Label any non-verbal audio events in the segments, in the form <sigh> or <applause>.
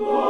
Lord.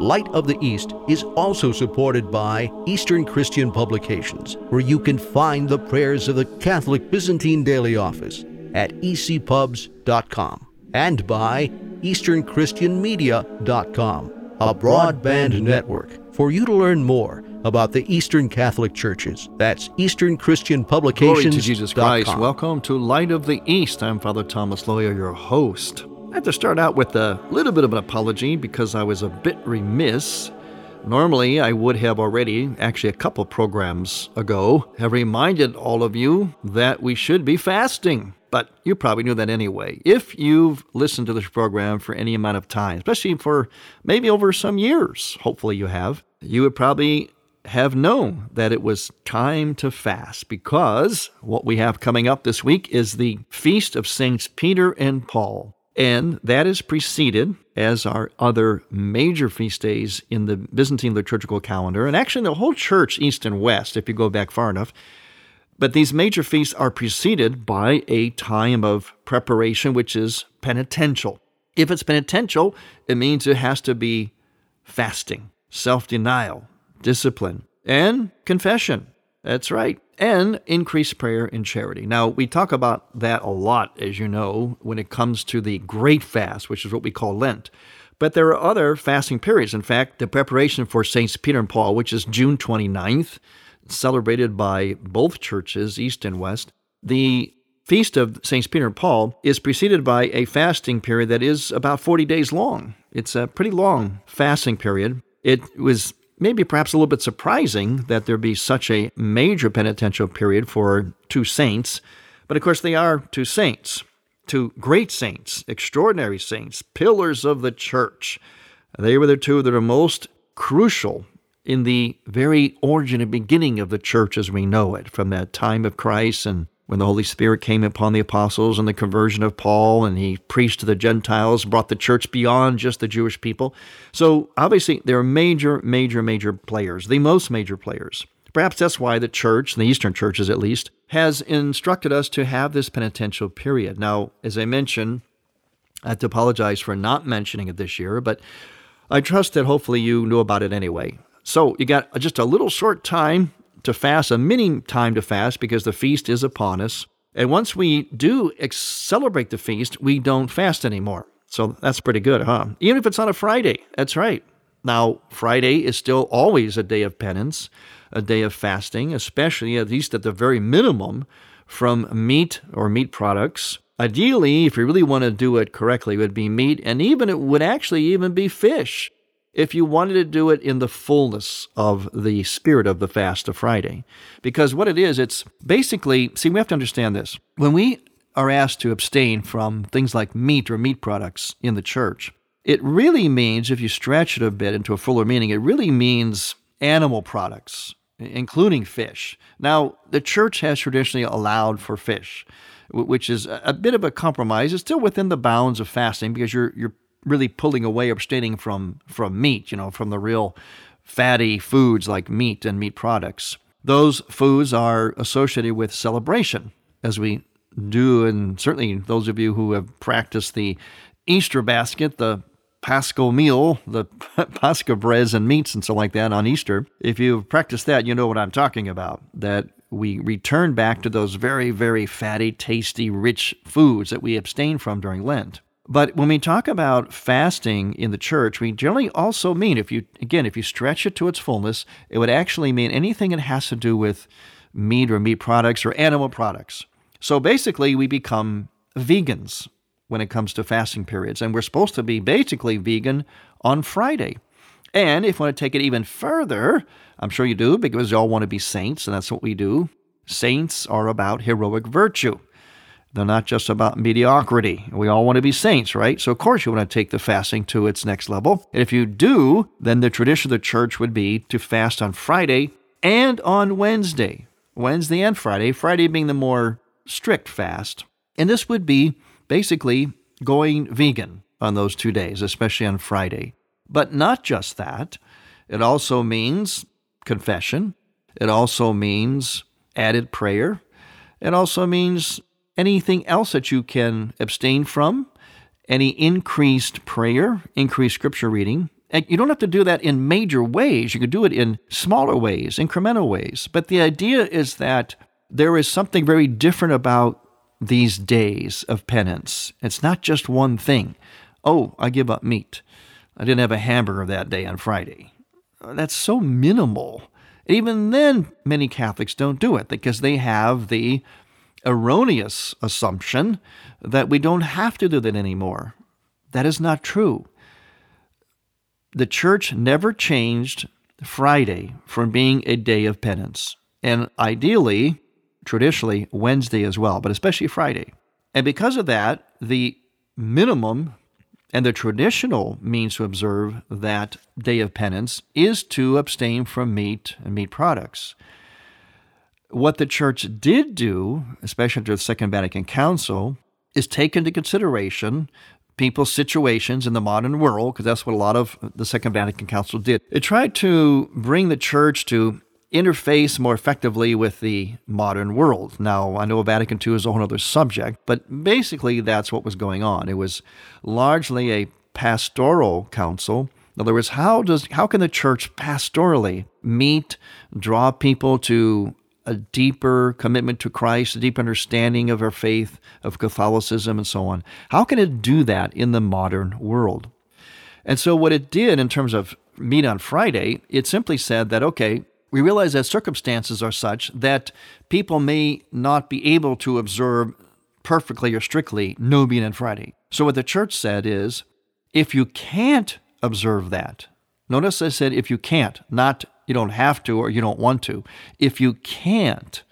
Light of the East is also supported by Eastern Christian Publications, where you can find the prayers of the Catholic Byzantine Daily Office at ecpubs.com and by easternchristianmedia.com a broadband network for you to learn more about the Eastern Catholic Churches. That's Eastern Christian Publications. Glory to Jesus Christ. Welcome to Light of the East. I'm Father Thomas Loya, your host. I have to start out with a little bit of an apology because I was a bit remiss. Normally, I would have already, actually a couple programs ago, have reminded all of you that we should be fasting but you probably knew that anyway. If you've listened to this program for any amount of time, especially for maybe over some years, hopefully you have, you would probably have known that it was time to fast because what we have coming up this week is the Feast of Saints Peter and Paul. And that is preceded, as are other major feast days in the Byzantine liturgical calendar, and actually the whole church, East and West, if you go back far enough, but these major feasts are preceded by a time of preparation, which is penitential. If it's penitential, it means it has to be fasting, self denial, discipline, and confession. That's right. And increased prayer and charity. Now, we talk about that a lot, as you know, when it comes to the Great Fast, which is what we call Lent. But there are other fasting periods. In fact, the preparation for Saints Peter and Paul, which is June 29th, celebrated by both churches, East and West. The Feast of Saints Peter and Paul is preceded by a fasting period that is about 40 days long. It's a pretty long fasting period. It was maybe perhaps a little bit surprising that there be such a major penitential period for two saints, but of course they are two saints, two great saints, extraordinary saints, pillars of the church. They were the two that are most crucial in the very origin and beginning of the church as we know it, from that time of Christ and when the Holy Spirit came upon the apostles and the conversion of Paul, and he preached to the Gentiles, brought the church beyond just the Jewish people. So obviously, they're major, major, major players, the most major players. Perhaps that's why the church, the Eastern churches at least, has instructed us to have this penitential period. Now, as I mentioned, I have to apologize for not mentioning it this year, but I trust that hopefully you knew about it anyway. So you got just a little short time to fast, a mini time to fast because the feast is upon us. And once we do celebrate the feast, we don't fast anymore. So that's pretty good, huh? Even if it's on a Friday, that's right. Now, Friday is still always a day of penance, a day of fasting, especially at least at the very minimum from meat or meat products. Ideally, if you really want to do it correctly, it would be meat, and even it would actually even be fish if you wanted to do it in the fullness of the spirit of the fast of Friday. Because what it is, it's basically, see, we have to understand this. When we are asked to abstain from things like meat or meat products in the church, it really means, if you stretch it a bit into a fuller meaning, it really means animal products, including fish. Now, the church has traditionally allowed for fish, which is a bit of a compromise. It's still within the bounds of fasting because you're, you're really pulling away, abstaining from from meat, you know, from the real fatty foods like meat and meat products. Those foods are associated with celebration, as we do, and certainly those of you who have practiced the Easter basket, the Paschal meal, the <laughs> Pascha breads and meats and so like that on Easter, if you've practiced that, you know what I'm talking about. That we return back to those very, very fatty, tasty, rich foods that we abstain from during Lent. But when we talk about fasting in the church, we generally also mean, if you, again, if you stretch it to its fullness, it would actually mean anything that has to do with meat or meat products or animal products. So basically, we become vegans when it comes to fasting periods. And we're supposed to be basically vegan on Friday. And if you want to take it even further, I'm sure you do because you all want to be saints, and that's what we do. Saints are about heroic virtue. They're not just about mediocrity. We all want to be saints, right? So, of course, you want to take the fasting to its next level. And if you do, then the tradition of the church would be to fast on Friday and on Wednesday. Wednesday and Friday, Friday being the more strict fast. And this would be basically going vegan on those two days, especially on Friday. But not just that, it also means confession, it also means added prayer, it also means anything else that you can abstain from, any increased prayer, increased scripture reading. And you don't have to do that in major ways. You can do it in smaller ways, incremental ways. But the idea is that there is something very different about these days of penance. It's not just one thing. Oh, I give up meat. I didn't have a hamburger that day on Friday. That's so minimal. Even then, many Catholics don't do it because they have the erroneous assumption that we don't have to do that anymore. That is not true. The church never changed Friday from being a day of penance. And ideally, traditionally, Wednesday as well, but especially Friday. And because of that, the minimum and the traditional means to observe that day of penance is to abstain from meat and meat products. What the church did do, especially after the Second Vatican Council, is take into consideration people's situations in the modern world, because that's what a lot of the Second Vatican Council did. It tried to bring the church to interface more effectively with the modern world. Now, I know Vatican II is a whole other subject, but basically that's what was going on. It was largely a pastoral council. In other words, how does how can the church pastorally meet, draw people to a deeper commitment to Christ, a deep understanding of our faith, of Catholicism, and so on. How can it do that in the modern world? And so, what it did in terms of meat on Friday, it simply said that, okay, we realize that circumstances are such that people may not be able to observe perfectly or strictly no meat on Friday. So, what the church said is if you can't observe that, notice I said if you can't, not you don't have to or you don't want to. If you can't,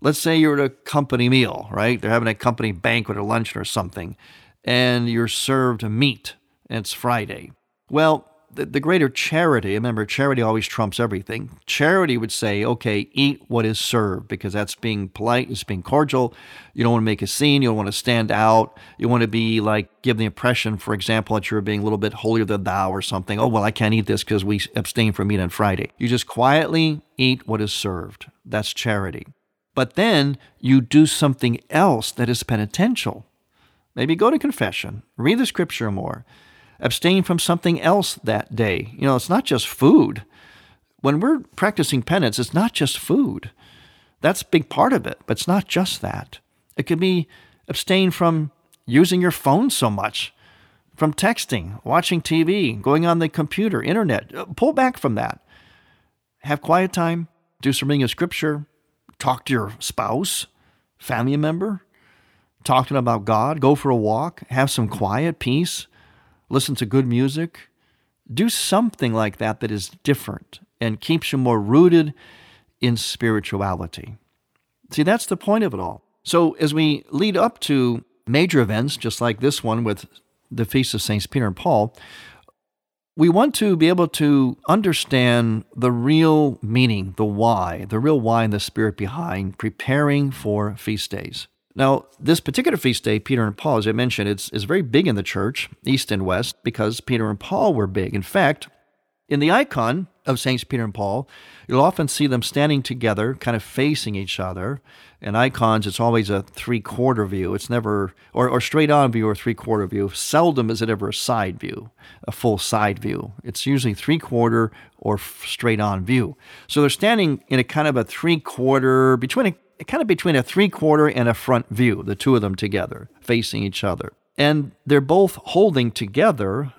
let's say you're at a company meal, right? They're having a company banquet or luncheon or something, and you're served meat, and it's Friday. Well, the, the greater charity, remember, charity always trumps everything. Charity would say, okay, eat what is served because that's being polite, it's being cordial. You don't want to make a scene, you don't want to stand out. You want to be like, give the impression, for example, that you're being a little bit holier than thou or something. Oh, well, I can't eat this because we abstain from meat on Friday. You just quietly eat what is served. That's charity. But then you do something else that is penitential. Maybe go to confession, read the scripture more abstain from something else that day. You know, it's not just food. When we're practicing penance, it's not just food. That's a big part of it, but it's not just that. It could be abstain from using your phone so much, from texting, watching TV, going on the computer, internet. Uh, pull back from that. Have quiet time, do some reading of scripture, talk to your spouse, family member, talk to them about God, go for a walk, have some quiet, peace listen to good music. Do something like that that is different and keeps you more rooted in spirituality. See, that's the point of it all. So, as we lead up to major events, just like this one with the Feast of Saints Peter and Paul, we want to be able to understand the real meaning, the why, the real why and the spirit behind preparing for feast days. Now, this particular feast day, Peter and Paul, as I mentioned, it's, is very big in the church, east and west, because Peter and Paul were big. In fact, in the icon, of Saints Peter and Paul, you'll often see them standing together, kind of facing each other. In icons, it's always a three quarter view. It's never, or, or straight on view or three quarter view. Seldom is it ever a side view, a full side view. It's usually three quarter or straight on view. So they're standing in a kind of a three quarter, between a, kind of between a three quarter and a front view, the two of them together, facing each other. And they're both holding together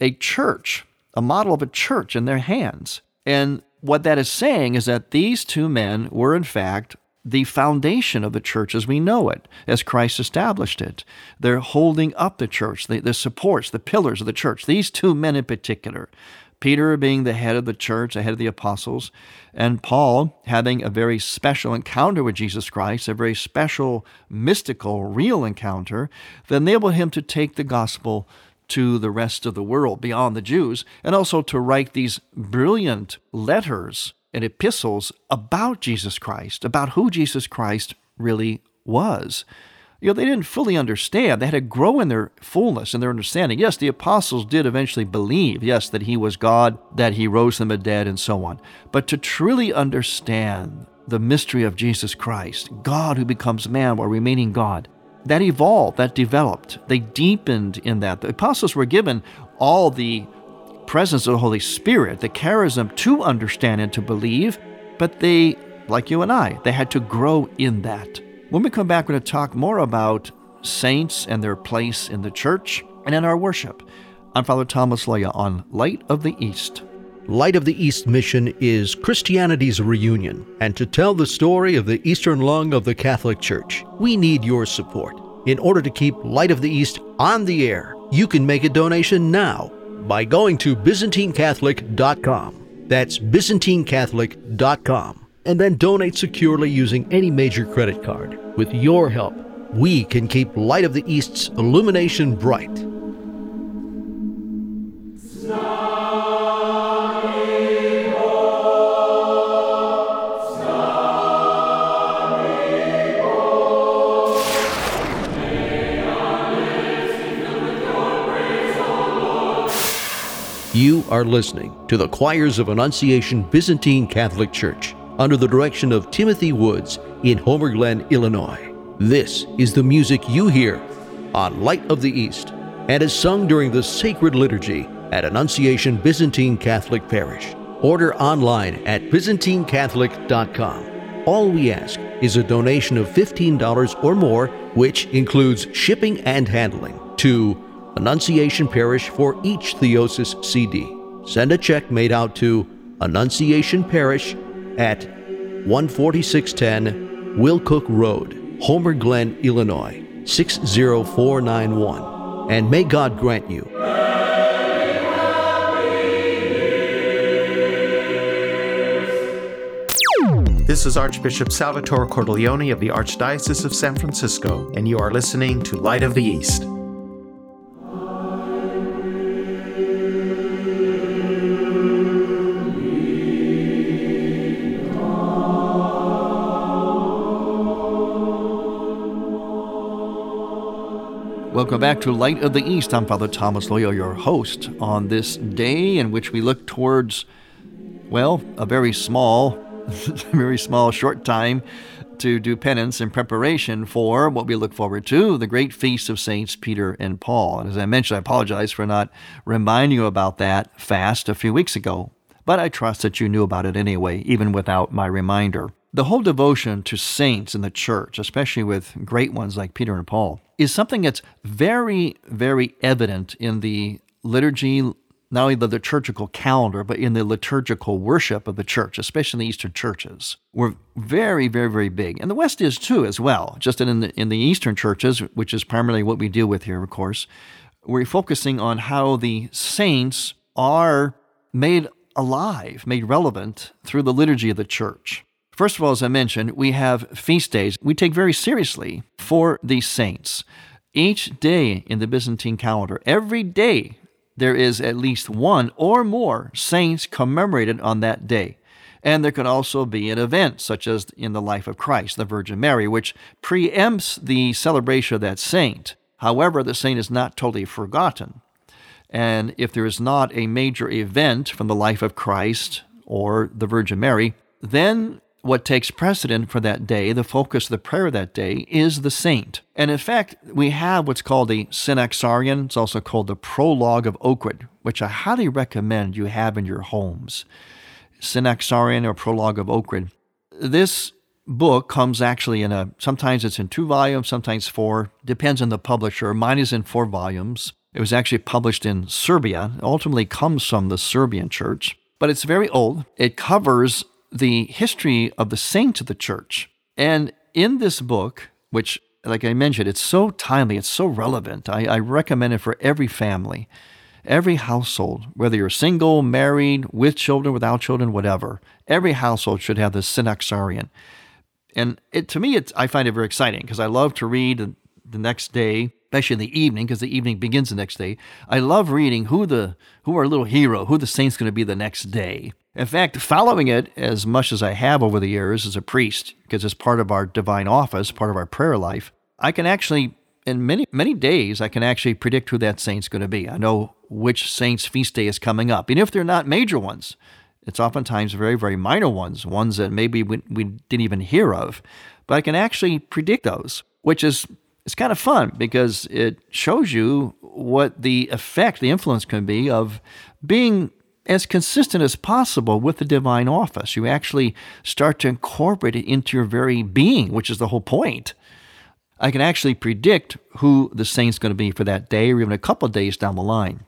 a church, a model of a church in their hands. And what that is saying is that these two men were, in fact, the foundation of the church as we know it, as Christ established it. They're holding up the church, the, the supports, the pillars of the church. These two men in particular. Peter being the head of the church, the head of the apostles, and Paul having a very special encounter with Jesus Christ, a very special, mystical, real encounter that enabled him to take the gospel to the rest of the world beyond the Jews, and also to write these brilliant letters and epistles about Jesus Christ, about who Jesus Christ really was. You know, they didn't fully understand. They had to grow in their fullness and their understanding. Yes, the apostles did eventually believe, yes, that he was God, that he rose from the dead, and so on. But to truly understand the mystery of Jesus Christ, God who becomes man while remaining God, that evolved, that developed. They deepened in that. The apostles were given all the presence of the Holy Spirit the charism to understand and to believe, but they, like you and I, they had to grow in that. When we come back, we're going to talk more about saints and their place in the church and in our worship. I'm Father Thomas Loya on Light of the East. Light of the East mission is Christianity's reunion, and to tell the story of the Eastern lung of the Catholic Church, we need your support. In order to keep Light of the East on the air, you can make a donation now by going to ByzantineCatholic.com. That's ByzantineCatholic.com. And then donate securely using any major credit card. With your help, we can keep Light of the East's illumination bright. You are listening to the Choirs of Annunciation Byzantine Catholic Church under the direction of Timothy Woods in Homer Glen, Illinois. This is the music you hear on Light of the East and is sung during the sacred liturgy at Annunciation Byzantine Catholic Parish. Order online at ByzantineCatholic.com. All we ask is a donation of $15 or more, which includes shipping and handling, to Annunciation Parish for each Theosis CD. Send a check made out to Annunciation Parish at 14610 Willcook Road, Homer Glen, Illinois 60491. And may God grant you. This is Archbishop Salvatore Cordileone of the Archdiocese of San Francisco, and you are listening to Light of the East. Welcome back to Light of the East. I'm Father Thomas Loya, your host, on this day in which we look towards, well, a very small, <laughs> very small, short time to do penance in preparation for what we look forward to, the great feast of Saints Peter and Paul. And as I mentioned, I apologize for not reminding you about that fast a few weeks ago, but I trust that you knew about it anyway, even without my reminder. The whole devotion to saints in the church, especially with great ones like Peter and Paul, is something that's very, very evident in the liturgy, not only the liturgical calendar, but in the liturgical worship of the church, especially in the Eastern churches. We're very, very, very big. And the West is too, as well. Just in the, in the Eastern churches, which is primarily what we deal with here, of course, we're focusing on how the saints are made alive, made relevant through the liturgy of the church. First of all, as I mentioned, we have feast days we take very seriously for these saints. Each day in the Byzantine calendar, every day, there is at least one or more saints commemorated on that day. And there can also be an event, such as in the life of Christ, the Virgin Mary, which preempts the celebration of that saint. However, the saint is not totally forgotten. And if there is not a major event from the life of Christ or the Virgin Mary, then what takes precedent for that day, the focus of the prayer that day, is the saint. And in fact, we have what's called the Synaxarion. It's also called the Prologue of Ohrid, which I highly recommend you have in your homes. Synaxarion or Prologue of Ohrid. This book comes actually in a, sometimes it's in two volumes, sometimes four, depends on the publisher. Mine is in four volumes. It was actually published in Serbia, it ultimately comes from the Serbian church, but it's very old. It covers the history of the saints of the church. And in this book, which, like I mentioned, it's so timely, it's so relevant, I, I recommend it for every family, every household, whether you're single, married, with children, without children, whatever. Every household should have this Synaxarion. And it, to me, it's, I find it very exciting because I love to read the, the next day, especially in the evening, because the evening begins the next day. I love reading who the who our little hero, who the saint's going to be the next day. In fact, following it as much as I have over the years as a priest, because it's part of our divine office, part of our prayer life, I can actually, in many, many days, I can actually predict who that saint's going to be. I know which saint's feast day is coming up. And if they're not major ones, it's oftentimes very, very minor ones, ones that maybe we, we didn't even hear of. But I can actually predict those, which is it's kind of fun because it shows you what the effect, the influence can be of being as consistent as possible with the divine office. You actually start to incorporate it into your very being, which is the whole point. I can actually predict who the saint's going to be for that day or even a couple of days down the line.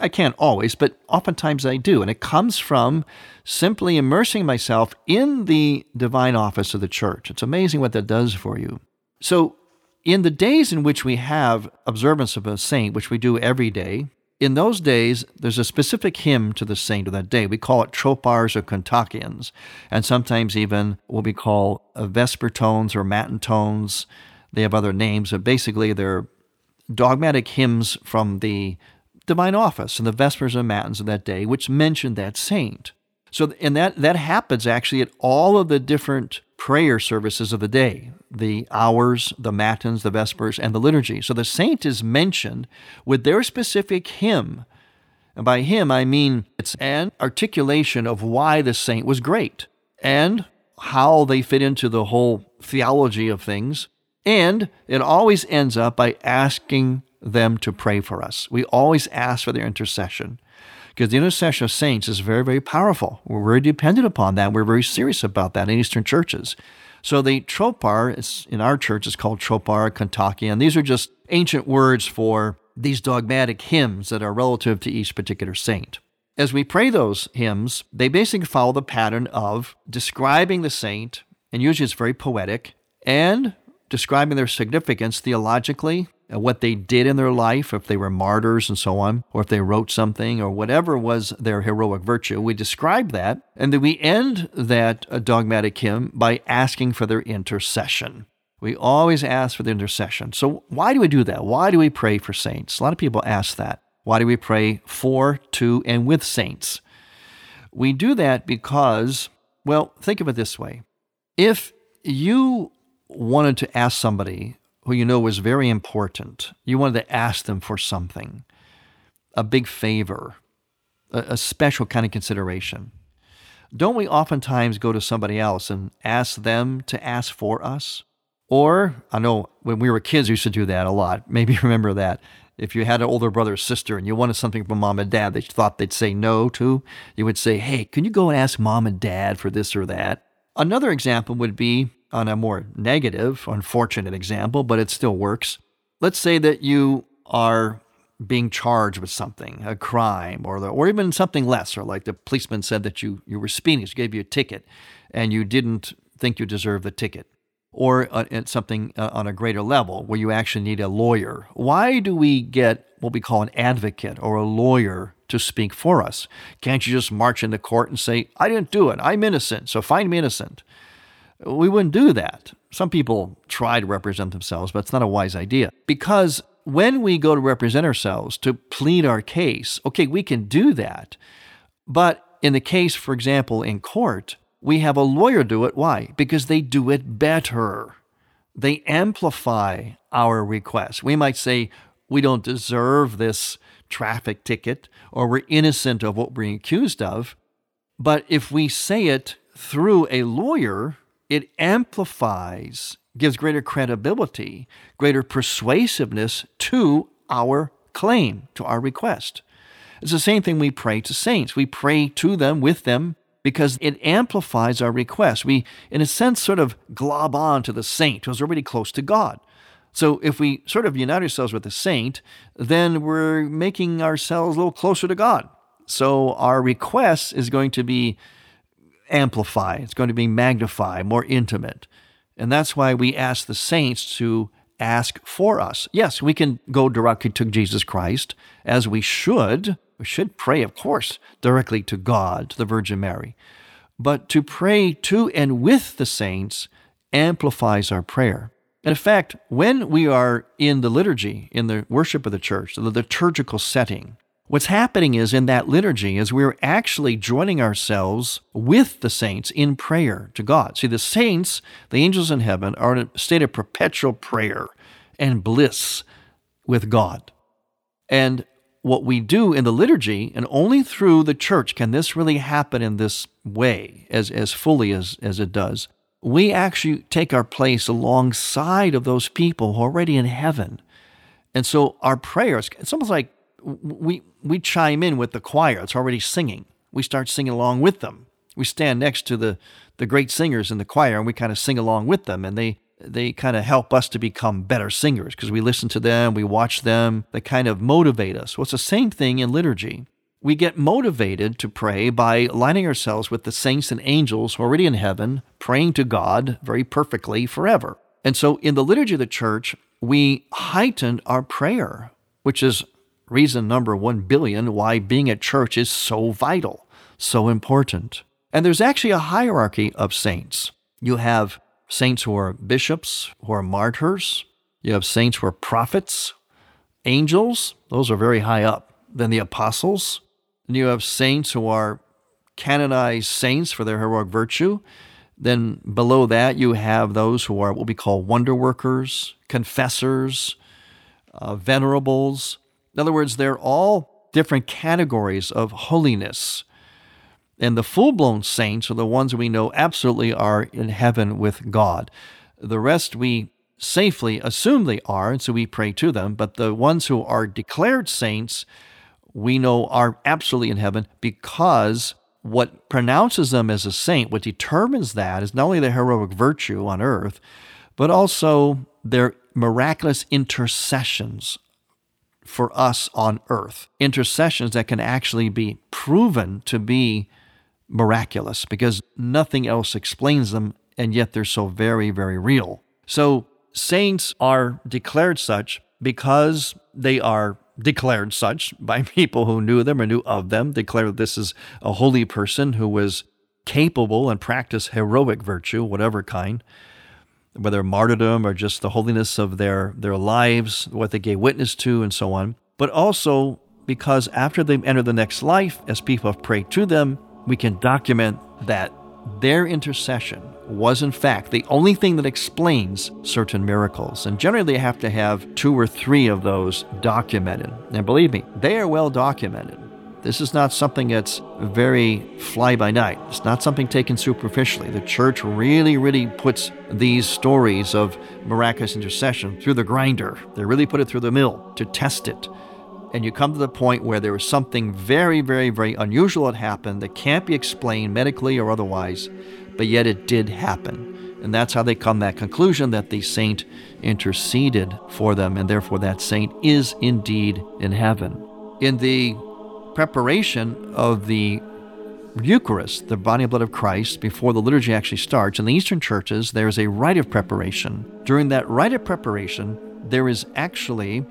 I can't always, but oftentimes I do. And it comes from simply immersing myself in the divine office of the church. It's amazing what that does for you. So, in the days in which we have observance of a saint, which we do every day, in those days, there's a specific hymn to the saint of that day. We call it tropars or kontakions, and sometimes even what we call uh, vesper tones or matin tones. They have other names, but basically they're dogmatic hymns from the divine office and the vespers and matins of that day, which mention that saint. So, and that, that happens actually at all of the different prayer services of the day the hours, the matins, the vespers, and the liturgy. So the saint is mentioned with their specific hymn. And by hymn, I mean it's an articulation of why the saint was great and how they fit into the whole theology of things. And it always ends up by asking them to pray for us. We always ask for their intercession because the intercession of saints is very, very powerful. We're very dependent upon that. We're very serious about that in Eastern churches. So the tropar is, in our church is called tropar Kontaki, and these are just ancient words for these dogmatic hymns that are relative to each particular saint. As we pray those hymns, they basically follow the pattern of describing the saint, and usually it's very poetic, and describing their significance theologically what they did in their life, if they were martyrs and so on, or if they wrote something, or whatever was their heroic virtue. We describe that, and then we end that uh, dogmatic hymn by asking for their intercession. We always ask for the intercession. So, why do we do that? Why do we pray for saints? A lot of people ask that. Why do we pray for, to, and with saints? We do that because, well, think of it this way. If you wanted to ask somebody who you know was very important. You wanted to ask them for something, a big favor, a, a special kind of consideration. Don't we oftentimes go to somebody else and ask them to ask for us? Or, I know when we were kids, we used to do that a lot. <laughs> Maybe you remember that. If you had an older brother or sister and you wanted something from mom and dad they thought they'd say no to, you would say, Hey, can you go and ask mom and dad for this or that? Another example would be on a more negative, unfortunate example, but it still works. Let's say that you are being charged with something, a crime, or the, or even something lesser, like the policeman said that you you were speeding, so gave you a ticket, and you didn't think you deserved the ticket, or uh, something uh, on a greater level where you actually need a lawyer. Why do we get what we call an advocate or a lawyer to speak for us? Can't you just march into court and say, "I didn't do it. I'm innocent, so find me innocent"? We wouldn't do that. Some people try to represent themselves, but it's not a wise idea. Because when we go to represent ourselves, to plead our case, okay, we can do that. But in the case, for example, in court, we have a lawyer do it. Why? Because they do it better. They amplify our request. We might say, we don't deserve this traffic ticket, or we're innocent of what we're accused of. But if we say it through a lawyer, it amplifies, gives greater credibility, greater persuasiveness to our claim, to our request. It's the same thing we pray to saints. We pray to them, with them, because it amplifies our request. We, in a sense, sort of glob on to the saint who's already close to God. So if we sort of unite ourselves with the saint, then we're making ourselves a little closer to God. So our request is going to be amplified, it's going to be magnified, more intimate. And that's why we ask the saints to ask for us. Yes, we can go directly to Jesus Christ, as we should. We should pray, of course, directly to God, to the Virgin Mary. But to pray to and with the saints amplifies our prayer. And in fact, when we are in the liturgy, in the worship of the church, the liturgical setting, What's happening is in that liturgy is we're actually joining ourselves with the saints in prayer to God. See, the saints, the angels in heaven, are in a state of perpetual prayer and bliss with God. And what we do in the liturgy, and only through the church can this really happen in this way, as, as fully as, as it does. We actually take our place alongside of those people who are already in heaven. And so our prayers, it's almost like we we chime in with the choir that's already singing. We start singing along with them. We stand next to the the great singers in the choir and we kind of sing along with them and they they kind of help us to become better singers because we listen to them, we watch them, they kind of motivate us. Well, it's the same thing in liturgy. We get motivated to pray by lining ourselves with the saints and angels who are already in heaven, praying to God very perfectly forever. And so in the liturgy of the church, we heighten our prayer, which is reason number 1 billion why being at church is so vital, so important. And there's actually a hierarchy of saints. You have saints who are bishops, who are martyrs. You have saints who are prophets, angels, those are very high up. Then the apostles. And you have saints who are canonized saints for their heroic virtue. Then below that, you have those who are what we call wonder workers, confessors, uh, venerables, in other words, they're all different categories of holiness. And the full blown saints are the ones we know absolutely are in heaven with God. The rest we safely assume they are, and so we pray to them. But the ones who are declared saints, we know are absolutely in heaven because what pronounces them as a saint, what determines that, is not only their heroic virtue on earth, but also their miraculous intercessions for us on earth. Intercessions that can actually be proven to be miraculous because nothing else explains them, and yet they're so very, very real. So, saints are declared such because they are declared such <laughs> by people who knew them or knew of them, declared this is a holy person who was capable and practiced heroic virtue, whatever kind whether martyrdom or just the holiness of their, their lives, what they gave witness to, and so on. But also because after they enter the next life, as people have prayed to them, we can document that their intercession was in fact the only thing that explains certain miracles. And generally, they have to have two or three of those documented. And believe me, they are well documented. This is not something that's very fly by night. It's not something taken superficially. The church really, really puts these stories of miraculous intercession through the grinder. They really put it through the mill to test it. And you come to the point where there was something very, very, very unusual that happened that can't be explained medically or otherwise, but yet it did happen. And that's how they come to that conclusion that the saint interceded for them, and therefore that saint is indeed in heaven. In the preparation of the Eucharist, the body and blood of Christ, before the liturgy actually starts. In the Eastern churches, there is a rite of preparation. During that rite of preparation, there is actually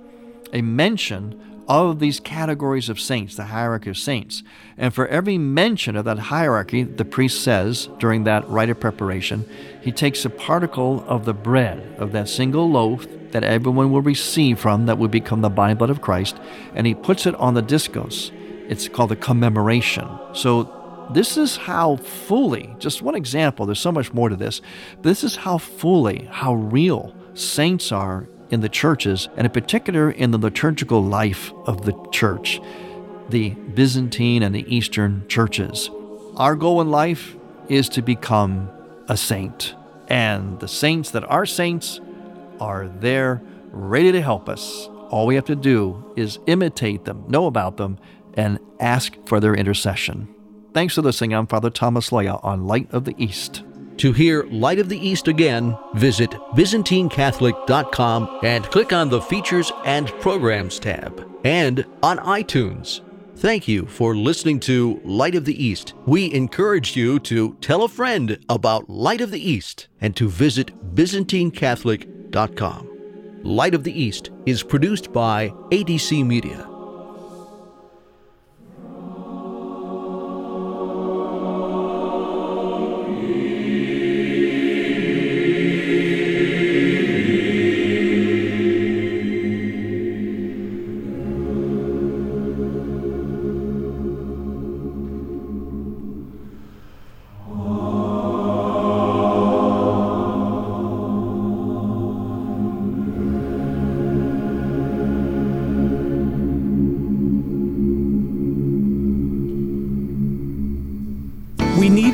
a mention of these categories of saints, the hierarchy of saints. And for every mention of that hierarchy, the priest says during that rite of preparation, he takes a particle of the bread, of that single loaf that everyone will receive from, that will become the body and blood of Christ, and he puts it on the discos it's called the commemoration. So, this is how fully, just one example, there's so much more to this. This is how fully, how real saints are in the churches, and in particular in the liturgical life of the church, the Byzantine and the Eastern churches. Our goal in life is to become a saint. And the saints that are saints are there ready to help us. All we have to do is imitate them, know about them, and ask for their intercession. Thanks for listening. I'm Father Thomas Loya on Light of the East. To hear Light of the East again, visit ByzantineCatholic.com and click on the Features and Programs tab, and on iTunes. Thank you for listening to Light of the East. We encourage you to tell a friend about Light of the East and to visit ByzantineCatholic.com. Light of the East is produced by ADC Media.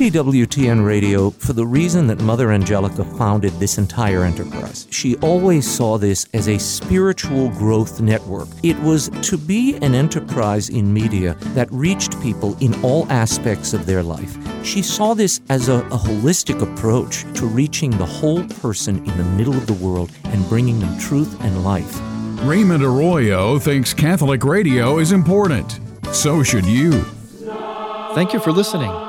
We need EWTN Radio for the reason that Mother Angelica founded this entire enterprise. She always saw this as a spiritual growth network. It was to be an enterprise in media that reached people in all aspects of their life. She saw this as a, a holistic approach to reaching the whole person in the middle of the world and bringing them truth and life. Raymond Arroyo thinks Catholic radio is important. So should you. Thank you for listening.